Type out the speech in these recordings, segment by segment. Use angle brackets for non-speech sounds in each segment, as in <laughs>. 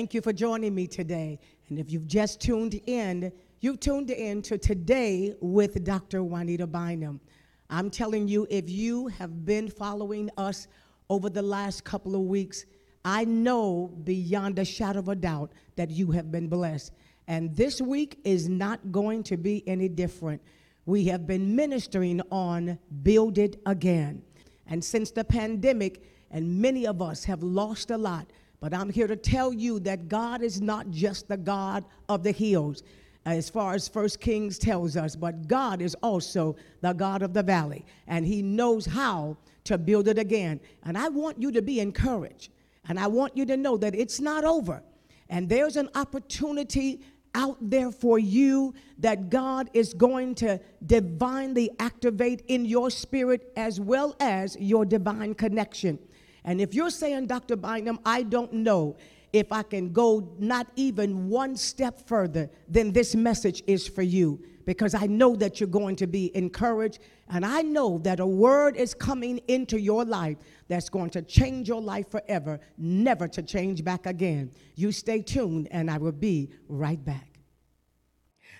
Thank you for joining me today. And if you've just tuned in, you've tuned in to Today with Dr. Juanita Bynum. I'm telling you, if you have been following us over the last couple of weeks, I know beyond a shadow of a doubt that you have been blessed. And this week is not going to be any different. We have been ministering on Build It Again. And since the pandemic, and many of us have lost a lot, but I'm here to tell you that God is not just the God of the hills, uh, as far as First Kings tells us, but God is also the God of the valley, and He knows how to build it again. And I want you to be encouraged, and I want you to know that it's not over, and there's an opportunity out there for you that God is going to divinely activate in your spirit as well as your divine connection. And if you're saying, Dr. Bynum, I don't know if I can go not even one step further, then this message is for you because I know that you're going to be encouraged and I know that a word is coming into your life that's going to change your life forever, never to change back again. You stay tuned and I will be right back.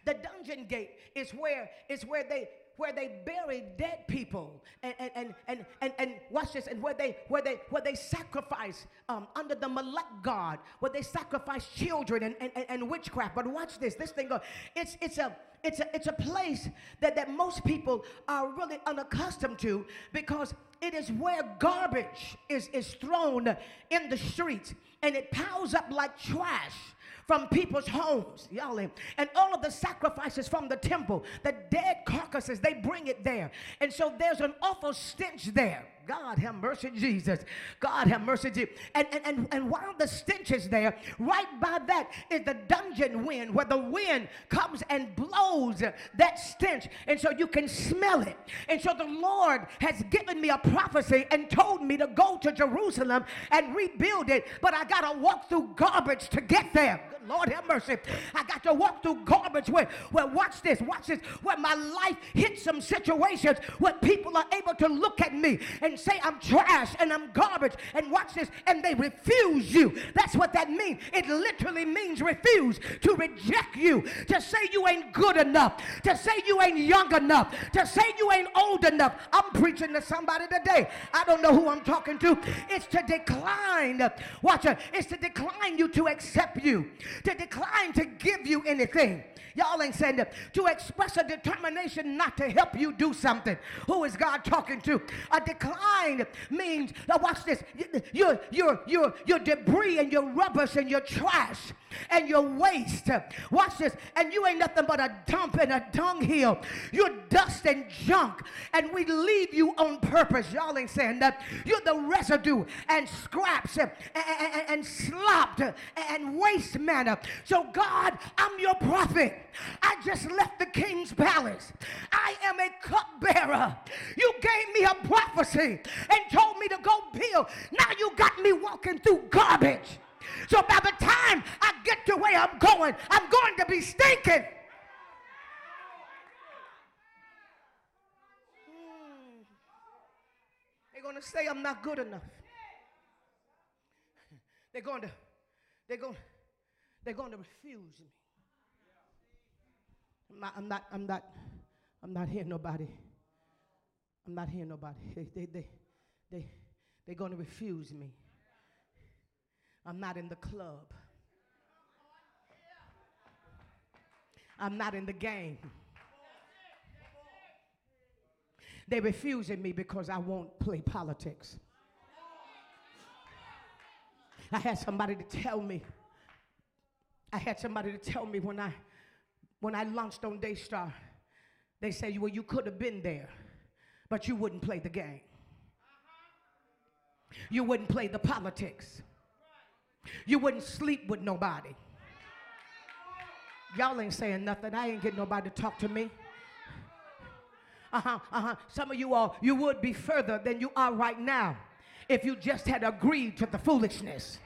The dungeon gate is where is where they where they bury dead people and, and, and, and, and, and watch this and where they where they where they sacrifice um, under the Molech god where they sacrifice children and, and, and witchcraft. But watch this this thing go it's it's a it's a it's a place that, that most people are really unaccustomed to because it is where garbage is, is thrown in the streets and it piles up like trash from people's homes, y'all, and all of the sacrifices from the temple, the dead carcasses, they bring it there. And so there's an awful stench there. God have mercy, Jesus. God have mercy, Jesus. And, and, and, and while the stench is there, right by that is the dungeon wind, where the wind comes and blows that stench. And so you can smell it. And so the Lord has given me a prophecy and told me to go to Jerusalem and rebuild it. But I got to walk through garbage to get there. Good Lord have mercy. I got to walk through garbage where, where watch this, watch this, where my life hits some situations where people are able to look at me and say I'm trash and I'm garbage and watch this and they refuse you. That's what that means. It literally means refuse, to reject you, to say you ain't good enough, to say you ain't young enough, to say you ain't old enough. I'm preaching to somebody today. I don't know who I'm talking to. It's to decline. Watch it. It's to decline you to accept you, to decline to give you anything. Y'all ain't saying that. To express a determination not to help you do something. Who is God talking to? A decline means, now watch this, your, your, your, your debris and your rubbish and your trash and your waste. Watch this, and you ain't nothing but a dump and a dunghill. You're dust and junk, and we leave you on purpose. Y'all ain't saying that. You're the residue and scraps and, and, and slop and waste manner. So, God, I'm your prophet. I just left the king's palace. I am a cupbearer. You gave me a prophecy and told me to go build. Now you got me walking through garbage. So by the time I get to where I'm going, I'm going to be stinking. Hmm. They're going to say I'm not good enough. They're going to, they're going, they're going to refuse me. I'm not, I'm not, I'm not, I'm not hearing nobody. I'm not hearing nobody. They, they, they, they, they're going to refuse me. I'm not in the club. I'm not in the game. They're refusing me because I won't play politics. I had somebody to tell me. I had somebody to tell me when I when I launched on Daystar, they said, well, you could have been there, but you wouldn't play the game. You wouldn't play the politics. You wouldn't sleep with nobody. Y'all ain't saying nothing. I ain't getting nobody to talk to me. Uh-huh, uh-huh. Some of you all, you would be further than you are right now if you just had agreed to the foolishness.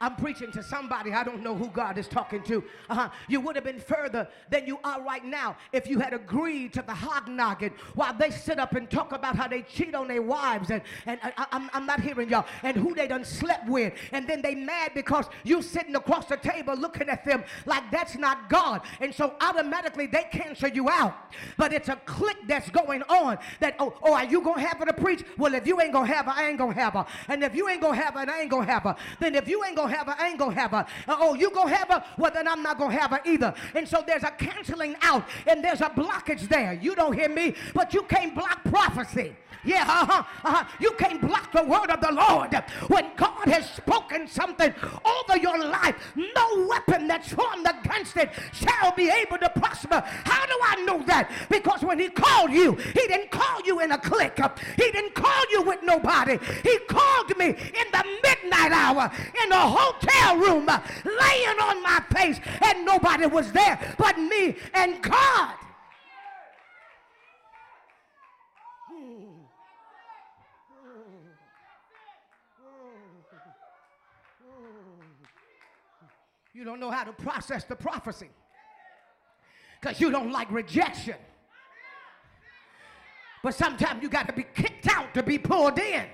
I'm preaching to somebody. I don't know who God is talking to. Uh-huh. You would have been further than you are right now if you had agreed to the hog noggin while they sit up and talk about how they cheat on their wives and, and I, I'm, I'm not hearing y'all and who they done slept with. And then they mad because you sitting across the table looking at them like that's not God. And so automatically they cancel you out. But it's a clique that's going on that, oh, oh are you going to have her to preach? Well, if you ain't going to have her, I ain't going to have her. And if you ain't going to have her, I ain't going to have her. Then if you ain't going to have her, I ain't to have her. Uh, oh, you to have her? Well, then I'm not to have her either. And so there's a canceling out and there's a blockage there. You don't hear me, but you can't block prophecy. Yeah, uh-huh, uh-huh. You can't block the word of the Lord. When God has spoken something over your life, no weapon that's formed against it shall be able to prosper. How do I know that? Because when He called you, He didn't call you in a clique. He didn't call you with nobody. He called me in the midnight hour in a hotel room, laying on my face, and nobody was there but me and God. You don't know how to process the prophecy because you don't like rejection. But sometimes you got to be kicked out to be pulled in.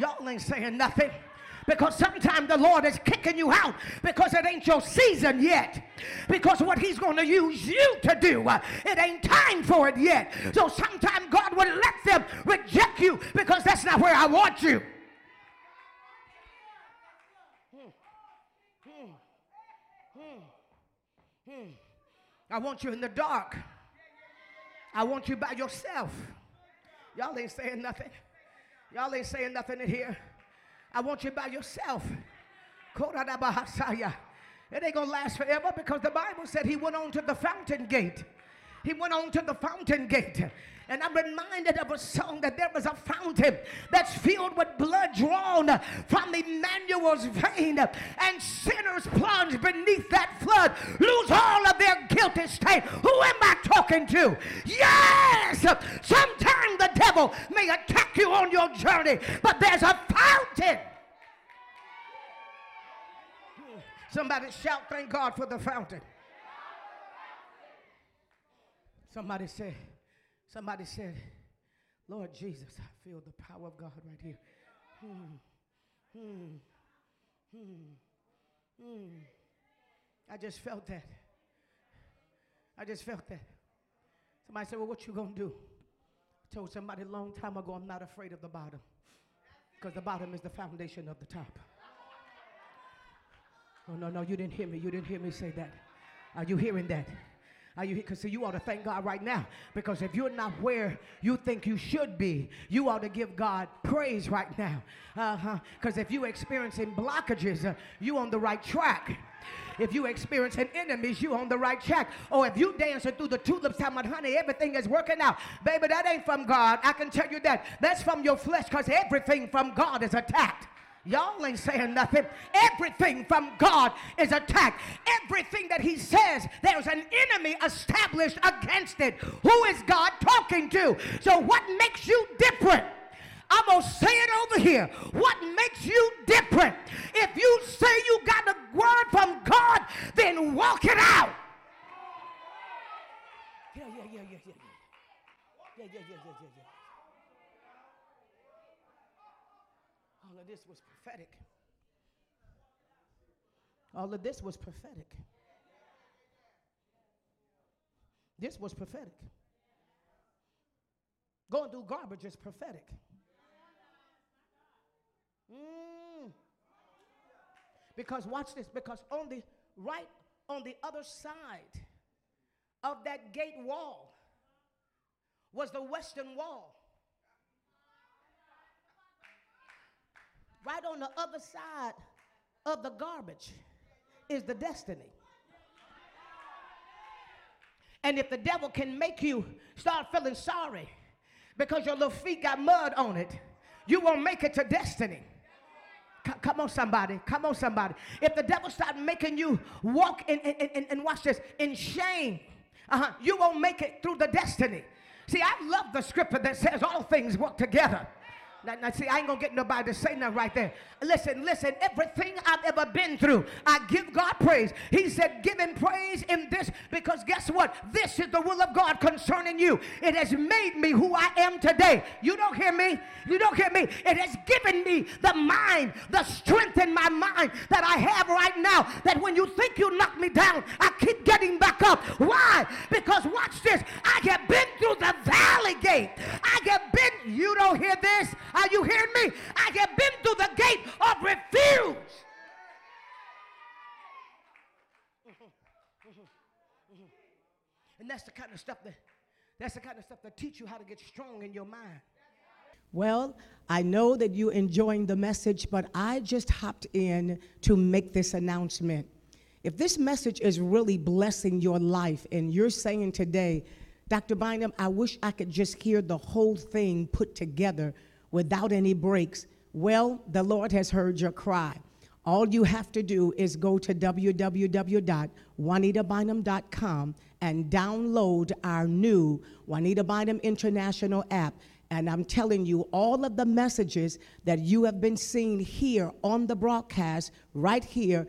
Y'all ain't saying nothing. Because sometimes the Lord is kicking you out because it ain't your season yet. Because what He's going to use you to do, uh, it ain't time for it yet. So sometimes God will let them reject you because that's not where I want you. Hmm. I want you in the dark. I want you by yourself. Y'all ain't saying nothing. Y'all ain't saying nothing in here. I want you by yourself. It ain't gonna last forever because the Bible said he went on to the fountain gate. He went on to the fountain gate. And I'm reminded of a song that there was a fountain that's filled with blood drawn from Emmanuel's vein, and sinners plunge beneath that flood, lose all of their guilty stain. Who am I talking to? Yes! Sometimes the devil may attack you on your journey, but there's a fountain. Somebody shout, Thank God for the fountain. Somebody said, Somebody said, Lord Jesus, I feel the power of God right here. Hmm, hmm, hmm, hmm. I just felt that. I just felt that. Somebody said, Well, what you gonna do? I told somebody a long time ago, I'm not afraid of the bottom. Because the bottom is the foundation of the top. Oh, no, no, you didn't hear me. You didn't hear me say that. Are you hearing that? Are you Because see, you ought to thank God right now. Because if you're not where you think you should be, you ought to give God praise right now. Uh-huh. Because if you're experiencing blockages, uh, you on the right track. If you experiencing enemies, you on the right track. Or if you dancing through the tulips, time about honey, everything is working out. Baby, that ain't from God. I can tell you that. That's from your flesh because everything from God is attacked. Y'all ain't saying nothing. Everything from God is attacked. Everything that He says, there's an enemy established against it. Who is God talking to? So, what makes you different? I'm going to say it over here. What makes you different? If you say you got a word from God, then walk it out. Yeah, yeah, yeah, yeah, yeah. Yeah, yeah, yeah, yeah, yeah, yeah. All of this was prophetic. All of this was prophetic. This was prophetic. Going through garbage is prophetic. Mm. Because watch this, because on the right on the other side of that gate wall was the western wall. Right on the other side of the garbage is the destiny. And if the devil can make you start feeling sorry because your little feet got mud on it, you won't make it to destiny. Come on, somebody. Come on, somebody. If the devil start making you walk in, in, in, and watch this, in shame, uh-huh, you won't make it through the destiny. See, I love the scripture that says all things work together Now, now, see, I ain't gonna get nobody to say nothing right there. Listen, listen, everything I've ever been through, I give God praise. He said, give him praise in this because guess what? This is the will of God concerning you. It has made me who I am today. You don't hear me? You don't hear me? It has given me the mind, the strength in my mind that I have right now. That when you think you knock me down, I keep getting back up. Why? Because watch this. I have been through the valley gate. I have been, you don't hear this? Are you hearing me? I have been through the gate of refuse. And that's the kind of stuff that that's the kind of stuff that teach you how to get strong in your mind. Well, I know that you're enjoying the message, but I just hopped in to make this announcement. If this message is really blessing your life and you're saying today, Dr. Bynum, I wish I could just hear the whole thing put together without any breaks. Well, the Lord has heard your cry. All you have to do is go to www.juanitabynum.com and download our new Juanita Bynum International app. And I'm telling you, all of the messages that you have been seeing here on the broadcast, right here,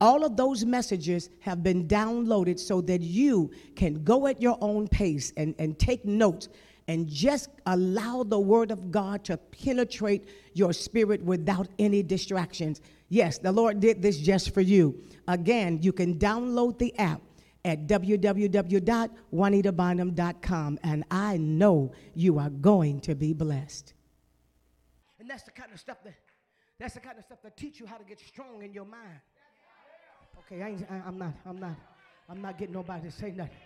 all of those messages have been downloaded so that you can go at your own pace and, and take notes and just allow the Word of God to penetrate your spirit without any distractions. Yes, the Lord did this just for you. Again, you can download the app at www.juanitabynum.com, and I know you are going to be blessed. And that's the kind of stuff that that's the kind of stuff that teach you how to get strong in your mind. Okay, I ain't, I, I'm not, I'm not, I'm not getting nobody to say nothing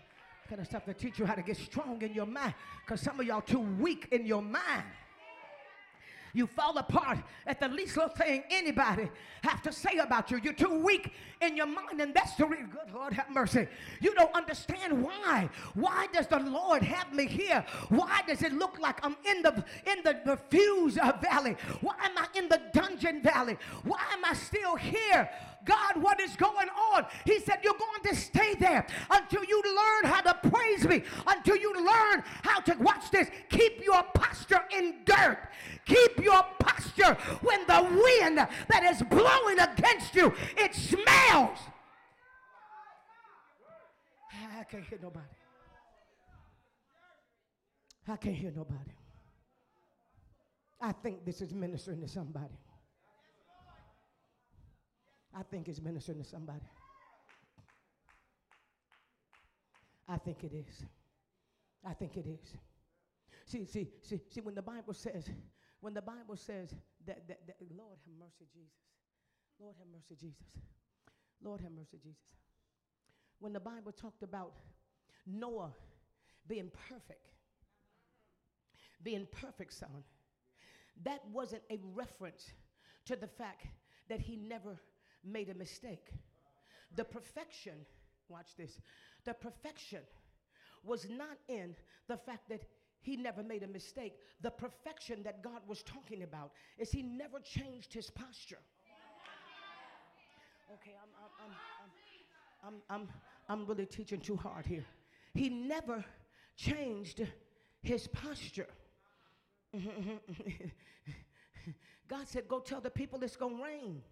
kind of stuff to teach you how to get strong in your mind because some of y'all too weak in your mind you fall apart at the least little thing anybody have to say about you. You're too weak in your mind, and that's the real Good Lord, have mercy. You don't understand why. Why does the Lord have me here? Why does it look like I'm in the in the refuse valley? Why am I in the dungeon valley? Why am I still here? God, what is going on? He said, You're going to stay there until you learn how to praise me, until you learn how to, watch this, keep your posture in dirt. Keep your posture when the wind that is blowing against you, it smells. I can't hear nobody. I can't hear nobody. I think this is ministering to somebody. I think it's ministering to somebody. I think it is. I think it is. See, see, see, see, when the Bible says, when the Bible says that, that, that Lord have mercy, Jesus. Lord have mercy, Jesus. Lord have mercy, Jesus. When the Bible talked about Noah being perfect, being perfect, son, that wasn't a reference to the fact that he never made a mistake. The perfection, watch this, the perfection was not in the fact that he never made a mistake. The perfection that God was talking about is he never changed his posture. Okay, I'm, I'm, I'm, I'm, I'm, really teaching too hard here. He never changed his posture. <laughs> God said, Go tell the people it's going to rain.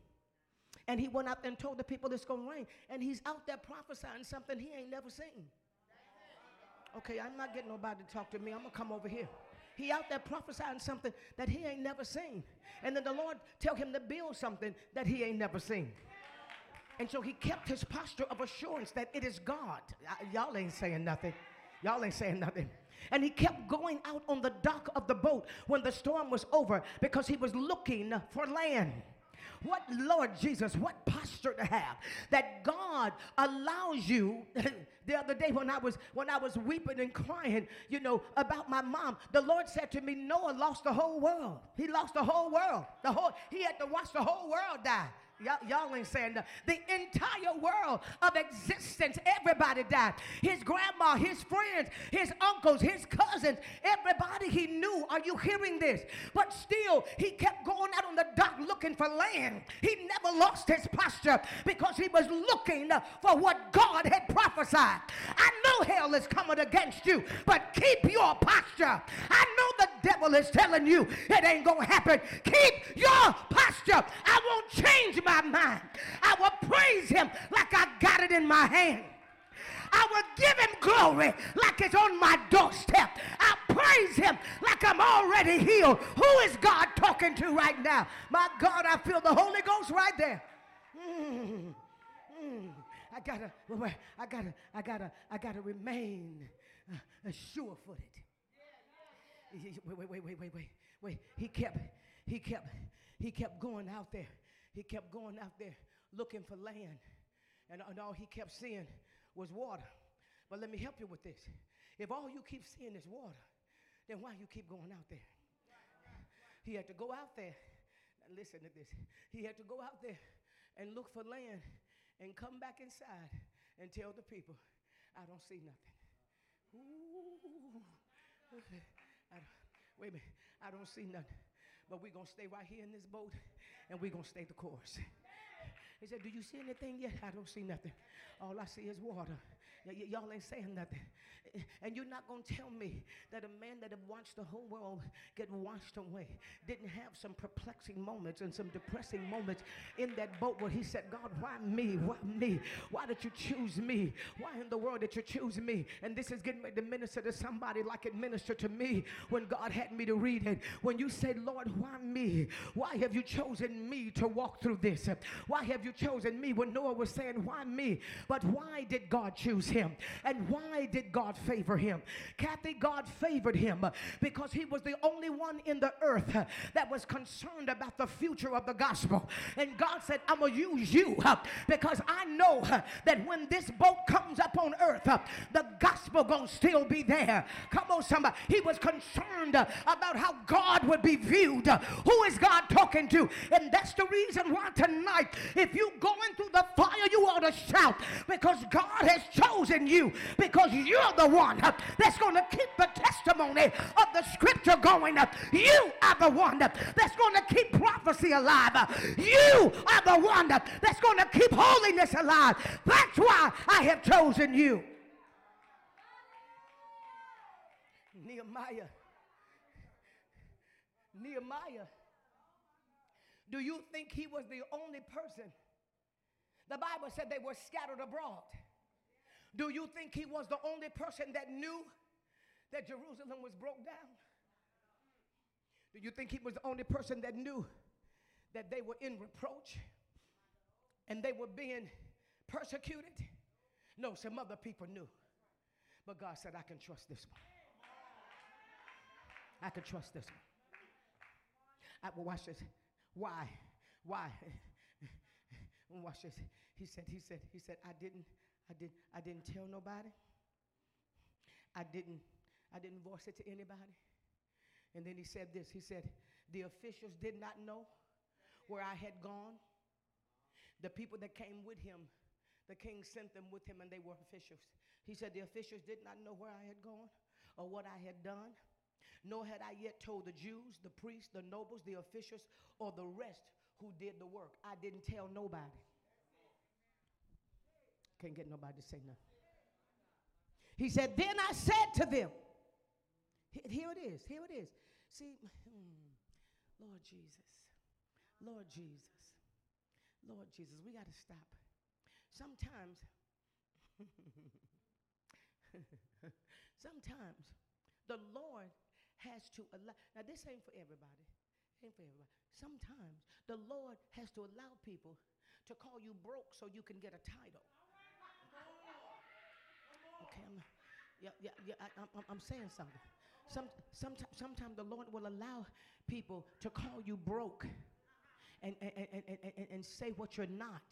And he went out and told the people it's going to rain. And he's out there prophesying something he ain't never seen. Okay, I'm not getting nobody to talk to me. I'm going to come over here. He out there prophesying something that he ain't never seen. And then the Lord tell him to build something that he ain't never seen. And so he kept his posture of assurance that it is God. y'all ain't saying nothing. Y'all ain't saying nothing. And he kept going out on the dock of the boat when the storm was over because he was looking for land. What, Lord Jesus, what posture to have that God allows you. <clears throat> the other day when I was when I was weeping and crying, you know, about my mom, the Lord said to me, Noah lost the whole world. He lost the whole world. The whole he had to watch the whole world die. Y'all, ain't saying. The entire world of existence, everybody died. His grandma, his friends, his uncles, his cousins, everybody he knew. Are you hearing this? But still, he kept going out on the dock looking for land. He never lost his posture because he was looking for what God had prophesied. I know hell is coming against you, but keep your posture. I know the devil is telling you it ain't going to happen. Keep your posture. I won't change my mind. I will praise him like I got it in my hand. I will give him glory like it's on my doorstep. I praise him like I'm already healed. Who is God talking to right now? My God, I feel the Holy Ghost right there. Mm, mm. I gotta, I gotta, I gotta, I gotta remain uh, sure-footed. Wait, wait, wait, wait, wait, wait, wait. He kept, he kept, he kept going out there. He kept going out there looking for land. And, and all he kept seeing was water. But let me help you with this. If all you keep seeing is water, then why you keep going out there? He had to go out there. Now listen to this. He had to go out there and look for land and come back inside and tell the people, I don't see nothing. Ooh. <laughs> I, wait a minute. I don't see nothing. But we're going to stay right here in this boat and we're going to stay the course. He said, Do you see anything yet? I don't see nothing. All I see is water. Y- y- y'all ain't saying nothing. And you're not going to tell me that a man that had watched the whole world get washed away didn't have some perplexing moments and some depressing moments in that boat where he said, God, why me? Why me? Why did you choose me? Why in the world did you choose me? And this is getting ready to minister to somebody like it ministered to me when God had me to read it. When you said, Lord, why me? Why have you chosen me to walk through this? Why have you chosen me when Noah was saying, Why me? But why did God choose him? And why did God favor him? Kathy, God favored him because he was the only one in the earth that was concerned about the future of the gospel. And God said, I'm going to use you because I know that when this boat comes up on earth, the gospel going to still be there. Come on, somebody. He was concerned about how God would be viewed. Who is God talking to? And that's the reason why tonight, if you going through the fire, you ought to shout because God has chosen you because you're the one that's going to keep the testimony of the scripture going. You are the one that's going to keep prophecy alive. You are the one that's going to keep holiness alive. That's why I have chosen you. Nehemiah. Nehemiah. Do you think he was the only person? The Bible said they were scattered abroad. Do you think he was the only person that knew that Jerusalem was broke down? Do you think he was the only person that knew that they were in reproach and they were being persecuted? No, some other people knew. But God said, I can trust this one. I can trust this one. I, well, watch this. Why? Why? Watch this. He said, he said, he said, I didn't I, didn't, I didn't tell nobody. I didn't, I didn't voice it to anybody. And then he said this he said, The officials did not know where I had gone. The people that came with him, the king sent them with him, and they were officials. He said, The officials did not know where I had gone or what I had done, nor had I yet told the Jews, the priests, the nobles, the officials, or the rest who did the work. I didn't tell nobody. Can't get nobody to say nothing. He said, Then I said to them, Here it is, here it is. See, <laughs> hmm, Lord Jesus, Lord Jesus, Lord Jesus, we got to stop. Sometimes, <laughs> sometimes the Lord has to allow. Now, this ain't for everybody. For everybody. Sometimes the Lord has to allow people to call you broke so you can get a title. Okay, I'm, yeah, yeah, yeah, I, I'm, I'm saying something. Some, sometimes, sometimes the Lord will allow people to call you broke and, and, and, and, and say what you're not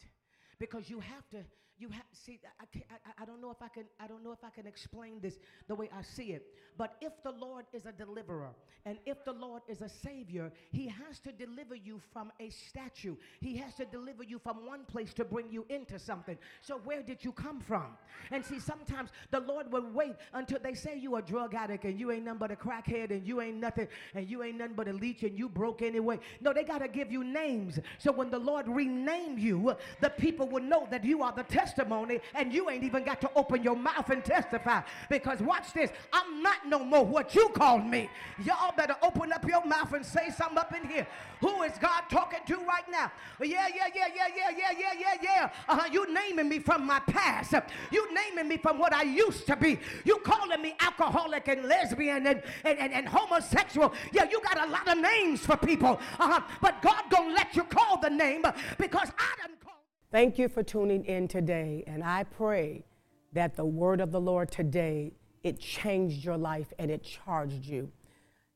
because you have to you have see I, can't, I, I don't know if i can i don't know if i can explain this the way i see it. But if the lord is a deliverer and if the lord is a savior he has to deliver you from a statue. He has to deliver you from one place to bring you into something. So where did you come from? And see sometimes the lord will wait until they say you a drug addict and you ain't nothing but a crackhead and you ain't nothing and you ain't nothing but a leech and you broke anyway. No they got to give you names. So when the lord rename you the people will know that you are the test testimony and you ain't even got to open your mouth and testify. Because watch this, I'm not no more what you called me. Y'all better open up your mouth and say something up in here. Who is God talking to right now? Yeah, yeah, yeah, yeah, yeah, yeah, yeah, yeah, yeah. Uh-huh, you naming me from my past. You naming me from what I used to be. You calling me alcoholic and lesbian and, and, and, and homosexual. Yeah, you got a lot of names for people. Uh-huh, but God gonna let you call the name because I done called Thank you for tuning in today, and I pray that the word of the Lord today it changed your life and it charged you.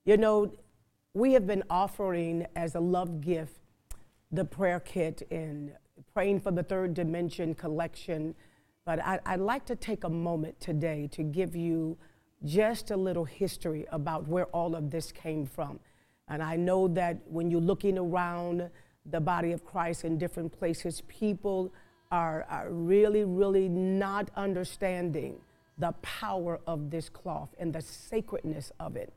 You know, we have been offering as a love gift the prayer kit and Praying from the Third Dimension collection. But I, would like to take a moment today to give you just a little history about where all of this came from. And I know that when you're looking around, the body of Christ in different places, people are, are really, really not understanding the power of this cloth and the sacredness of it.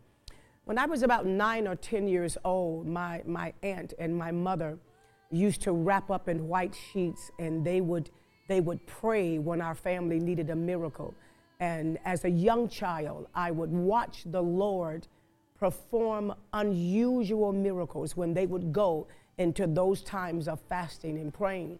When I was about nine or 10 years old, my, my aunt and my mother used to wrap up in white sheets and they would, they would pray when our family needed a miracle. And as a young child, I would watch the Lord perform unusual miracles when they would go into those times of fasting and praying.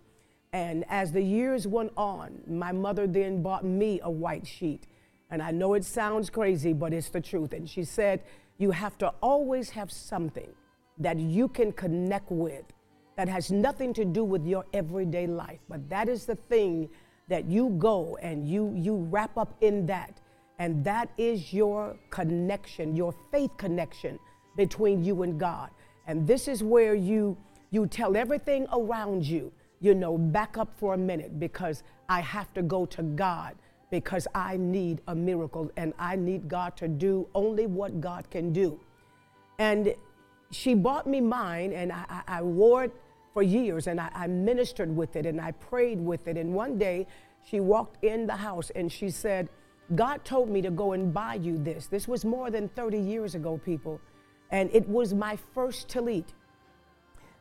And as the years went on, my mother then bought me a white sheet. And I know it sounds crazy, but it's the truth. And she said, You have to always have something that you can connect with that has nothing to do with your everyday life. But that is the thing that you go and you, you wrap up in that. And that is your connection, your faith connection between you and God. And this is where you you tell everything around you, you know, back up for a minute because I have to go to God because I need a miracle and I need God to do only what God can do. And she bought me mine and I, I, I wore it for years and I, I ministered with it and I prayed with it. And one day she walked in the house and she said, God told me to go and buy you this. This was more than 30 years ago, people. And it was my first tallit.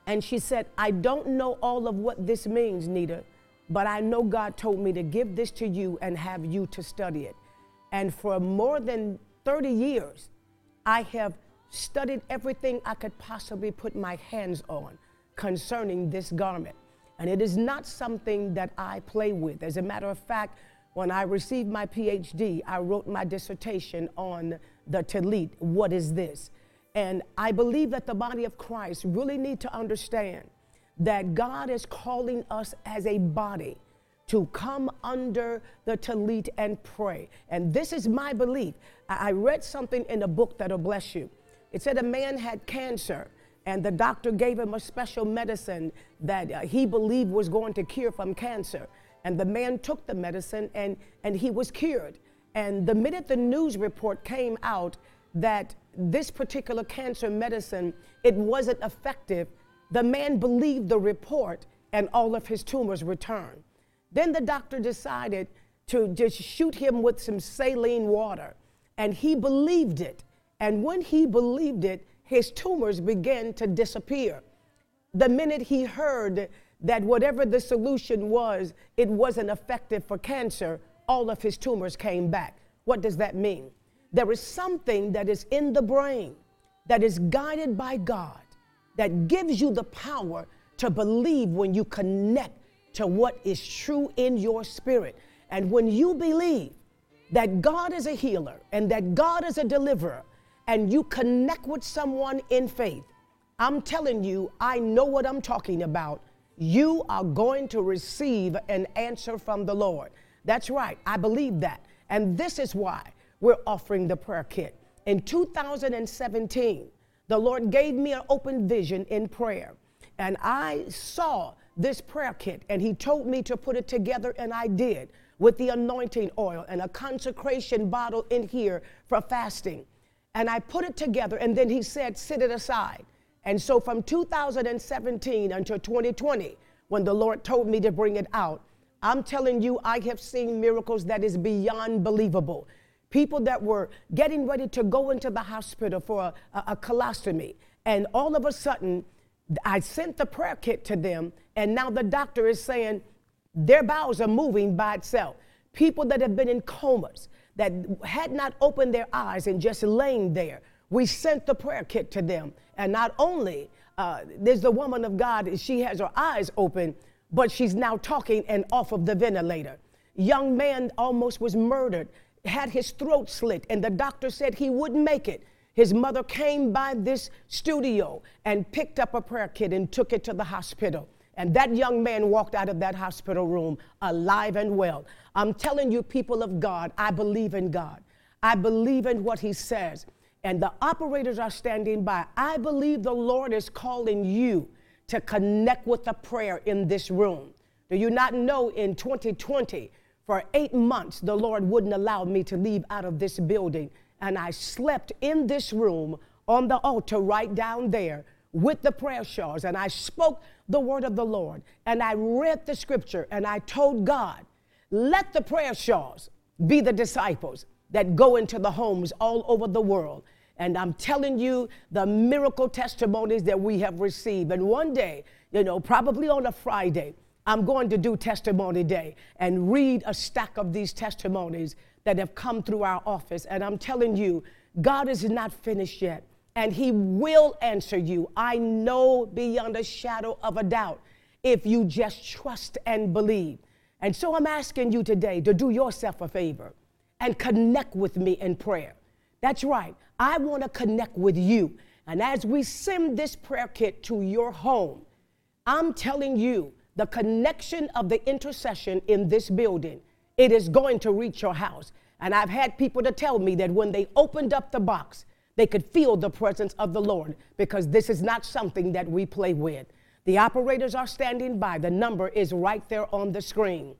And she said, I don't know all of what this means, Nita, but I know God told me to give this to you and have you to study it. And for more than 30 years, I have studied everything I could possibly put my hands on concerning this garment. And it is not something that I play with. As a matter of fact, when I received my PhD, I wrote my dissertation on the Tallit. What is this? And I believe that the body of Christ really need to understand that God is calling us as a body to come under the talit and pray. And this is my belief. I read something in a book that'll bless you. It said a man had cancer, and the doctor gave him a special medicine that uh, he believed was going to cure from cancer. And the man took the medicine, and, and he was cured. And the minute the news report came out that this particular cancer medicine, it wasn't effective. The man believed the report and all of his tumors returned. Then the doctor decided to just shoot him with some saline water, and he believed it. And when he believed it, his tumors began to disappear. The minute he heard that whatever the solution was, it wasn't effective for cancer, all of his tumors came back. What does that mean? There is something that is in the brain that is guided by God that gives you the power to believe when you connect to what is true in your spirit. And when you believe that God is a healer and that God is a deliverer, and you connect with someone in faith, I'm telling you, I know what I'm talking about. You are going to receive an answer from the Lord. That's right, I believe that. And this is why we're offering the prayer kit. In 2017, the Lord gave me an open vision in prayer, and I saw this prayer kit and he told me to put it together, and I did with the anointing oil and a consecration bottle in here for fasting. And I put it together, and then he said, Sit it aside. And so from 2017 until 2020, when the Lord told me to bring it out, I'm telling you, I have seen miracles that is beyond believable. People that were getting ready to go into the hospital for a, a, a colostomy, and all of a sudden, I sent the prayer kit to them, and now the doctor is saying their bowels are moving by itself. People that have been in comas, that had not opened their eyes and just laying there, we sent the prayer kit to them. And not only uh, there's the woman of God, she has her eyes open, but she's now talking and off of the ventilator. Young man almost was murdered, had his throat slit, and the doctor said he wouldn't make it. His mother came by this studio and picked up a prayer kit and took it to the hospital. And that young man walked out of that hospital room alive and well. I'm telling you, people of God, I believe in God. I believe in what He says. And the operators are standing by. I believe the Lord is calling you to connect with the prayer in this room. Do you not know in 2020, for eight months, the Lord wouldn't allow me to leave out of this building and I slept in this room on the altar right down there with the prayer shawls and I spoke the word of the Lord and I read the scripture and I told God, let the prayer shawls be the disciples that go into the homes all over the world. And I'm telling you the miracle testimonies that we have received. And one day, you know, probably on a Friday, I'm going to do testimony day and read a stack of these testimonies that have come through our office. And I'm telling you, God is not finished yet, and He will answer you. I know beyond a shadow of a doubt if you just trust and believe. And so I'm asking you today to do yourself a favor and connect with me in prayer. That's right. I want to connect with you. And as we send this prayer kit to your home, I'm telling you the connection of the intercession in this building it is going to reach your house. And I've had people to tell me that when they opened up the box, they could feel the presence of the Lord because this is not something that we play with. The operators are standing by. The number is right there on the screen.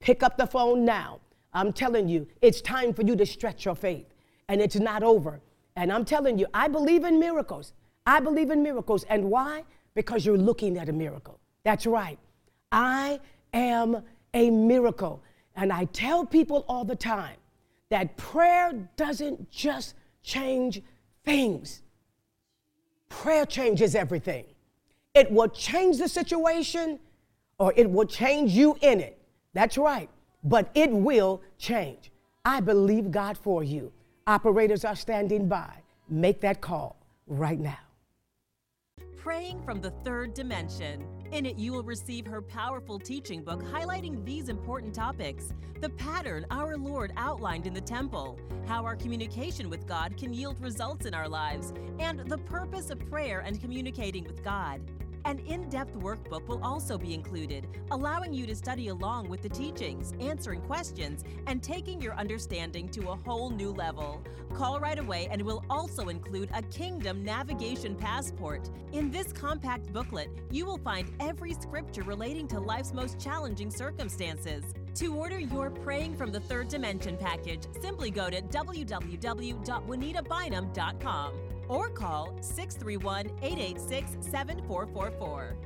Pick up the phone now. I'm telling you, it's time for you to stretch your faith, and it's not over. And I'm telling you, I believe in miracles. I believe in miracles. And why? Because you're looking at a miracle. That's right. I am a miracle. And I tell people all the time that prayer doesn't just change things, prayer changes everything. It will change the situation or it will change you in it. That's right. But it will change. I believe God for you. Operators are standing by. Make that call right now. Praying from the Third Dimension. In it, you will receive her powerful teaching book highlighting these important topics the pattern our Lord outlined in the temple, how our communication with God can yield results in our lives, and the purpose of prayer and communicating with God. An in depth workbook will also be included, allowing you to study along with the teachings, answering questions, and taking your understanding to a whole new level. Call right away and we'll also include a Kingdom Navigation Passport. In this compact booklet, you will find every scripture relating to life's most challenging circumstances. To order your Praying from the Third Dimension package, simply go to www.juanitabynum.com or call 631 886 7444.